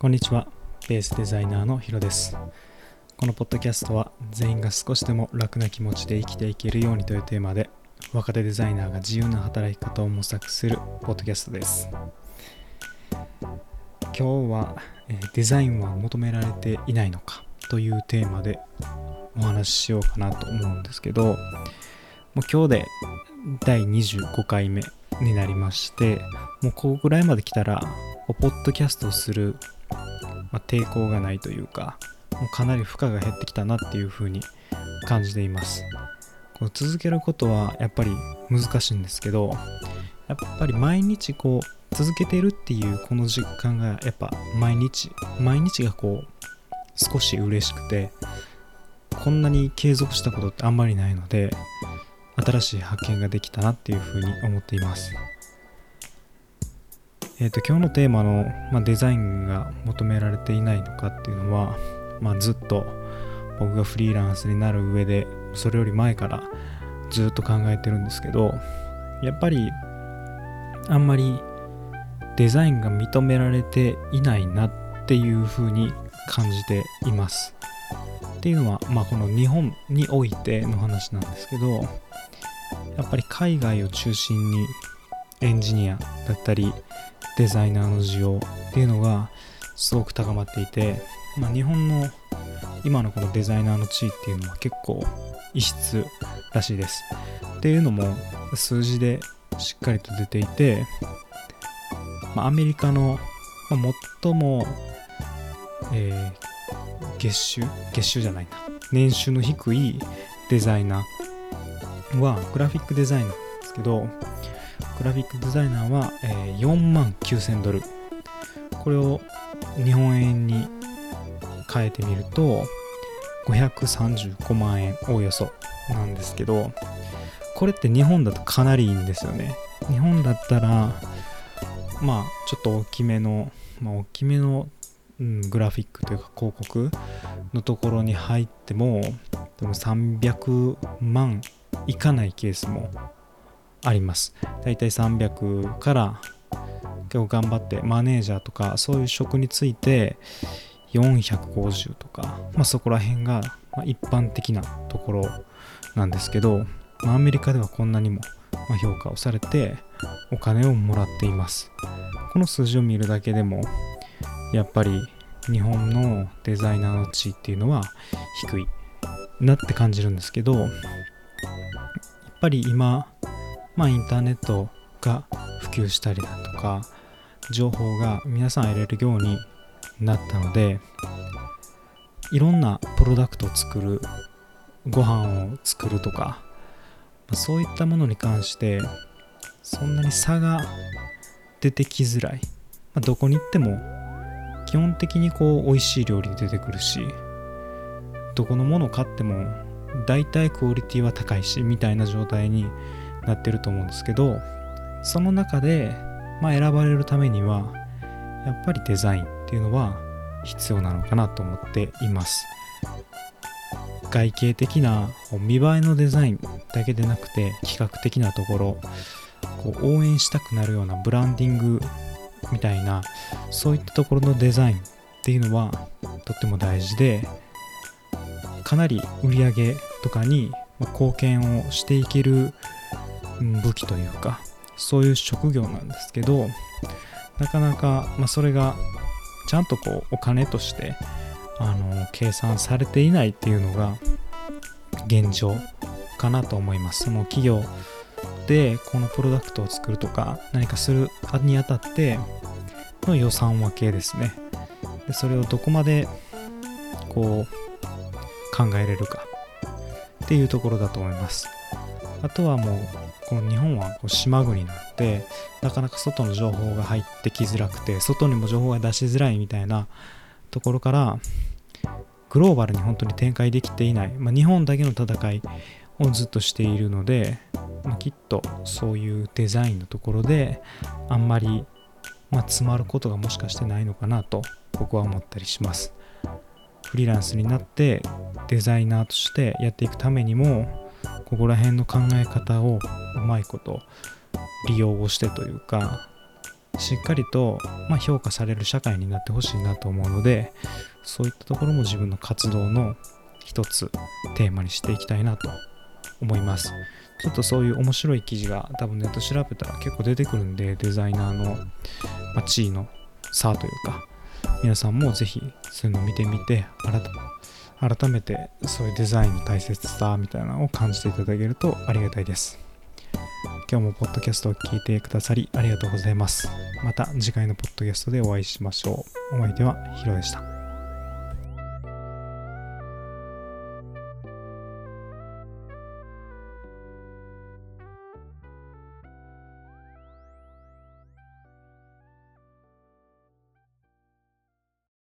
こんにちは。ベースデザイナーのヒロです。このポッドキャストは全員が少しでも楽な気持ちで生きていけるようにというテーマで若手デザイナーが自由な働き方を模索するポッドキャストです。今日は、デザインは求められていないのかというテーマでお話ししようかなと思うんですけどもう今日で第25回目になりましてもうここぐらいまで来たらポッドキャストをするまあ、抵抗がないというかもうかなり負荷が減ってきたなっていう風に感じています。こう続けることはやっぱり難しいんですけどやっぱり毎日こう続けてるっていうこの実感がやっぱ毎日毎日がこう少し嬉しくてこんなに継続したことってあんまりないので新しい発見ができたなっていう風に思っています。えー、と今日のテーマの、まあ、デザインが求められていないのかっていうのは、まあ、ずっと僕がフリーランスになる上でそれより前からずっと考えてるんですけどやっぱりあんまりデザインが認められていないなっていうふうに感じています。っていうのは、まあ、この日本においての話なんですけどやっぱり海外を中心にエンジニアだったりデザイナーの需要っていうのがすごく高まっていて、まあ、日本の今のこのデザイナーの地位っていうのは結構異質らしいです。っていうのも数字でしっかりと出ていて、まあ、アメリカの、ま、最も、えー月収月収じゃないな年収の低いデザイナーはグラフィックデザイナーなんですけどグラフィックデザイナーは、えー4万9000ドル。これを日本円に変えてみると、535万円おおよそなんですけど、これって日本だとかなりいいんですよね。日本だったら、まあ、ちょっと大きめの、まあ、大きめの、うん、グラフィックというか広告のところに入っても、でも300万いかないケースもあります。だいたい300から結構頑張ってマネージャーとかそういう職について450とか、まあ、そこら辺がま一般的なところなんですけど、まあ、アメリカではこんなにもま評価をされてお金をもらっています。この数字を見るだけでもやっぱり日本のデザイナーの地位っていうのは低いなって感じるんですけどやっぱり今まあインターネットが普及したりだとか情報が皆さん得れるようになったのでいろんなプロダクトを作るご飯を作るとかそういったものに関してそんなに差が出てきづらい、まあどこに行っても基本的にこう美味しい料理出てくるしどこのものを買っても大体クオリティは高いしみたいな状態になってると思うんですけどその中で、まあ、選ばれるためにはやっぱりデザインっていうのは必要なのかなと思っています。外形的な見栄えのデザインだけでなくて企画的なところこう応援したくなるようなブランディングみたいなそういったところのデザインっていうのはとっても大事でかなり売り上げとかに貢献をしていける武器というかそういう職業なんですけどなかなか、まあ、それがちゃんとこうお金としてあの計算されていないっていうのが現状かなと思います。その企業でこのプロダクトを作るとか何かするにあたっての予算分けですね。でそれをどこまでこう考えれるかっていうところだと思います。あとはもうこの日本はこう島国なのでなかなか外の情報が入ってきづらくて外にも情報が出しづらいみたいなところからグローバルに本当に展開できていない、まあ、日本だけの戦いをずっとしているので、まあきっとそういうデザインのところであんまり、まあ、詰まることがもしかしてないのかなと僕は思ったりします。フリーランスになってデザイナーとしてやっていくためにもここら辺の考え方をうまいこと利用をしてというかしっかりと、まあ、評価される社会になってほしいなと思うのでそういったところも自分の活動の一つテーマにしていきたいなと思います。ちょっとそういう面白い記事が多分ネット調べたら結構出てくるんでデザイナーの、まあ、地位の差というか皆さんもぜひそういうのを見てみて改めてそういうデザインの大切さみたいなのを感じていただけるとありがたいです。今日もポッドキャストを聞いてくださりありがとうございます。また次回のポッドキャストでお会いしましょう。お相手はヒロでした。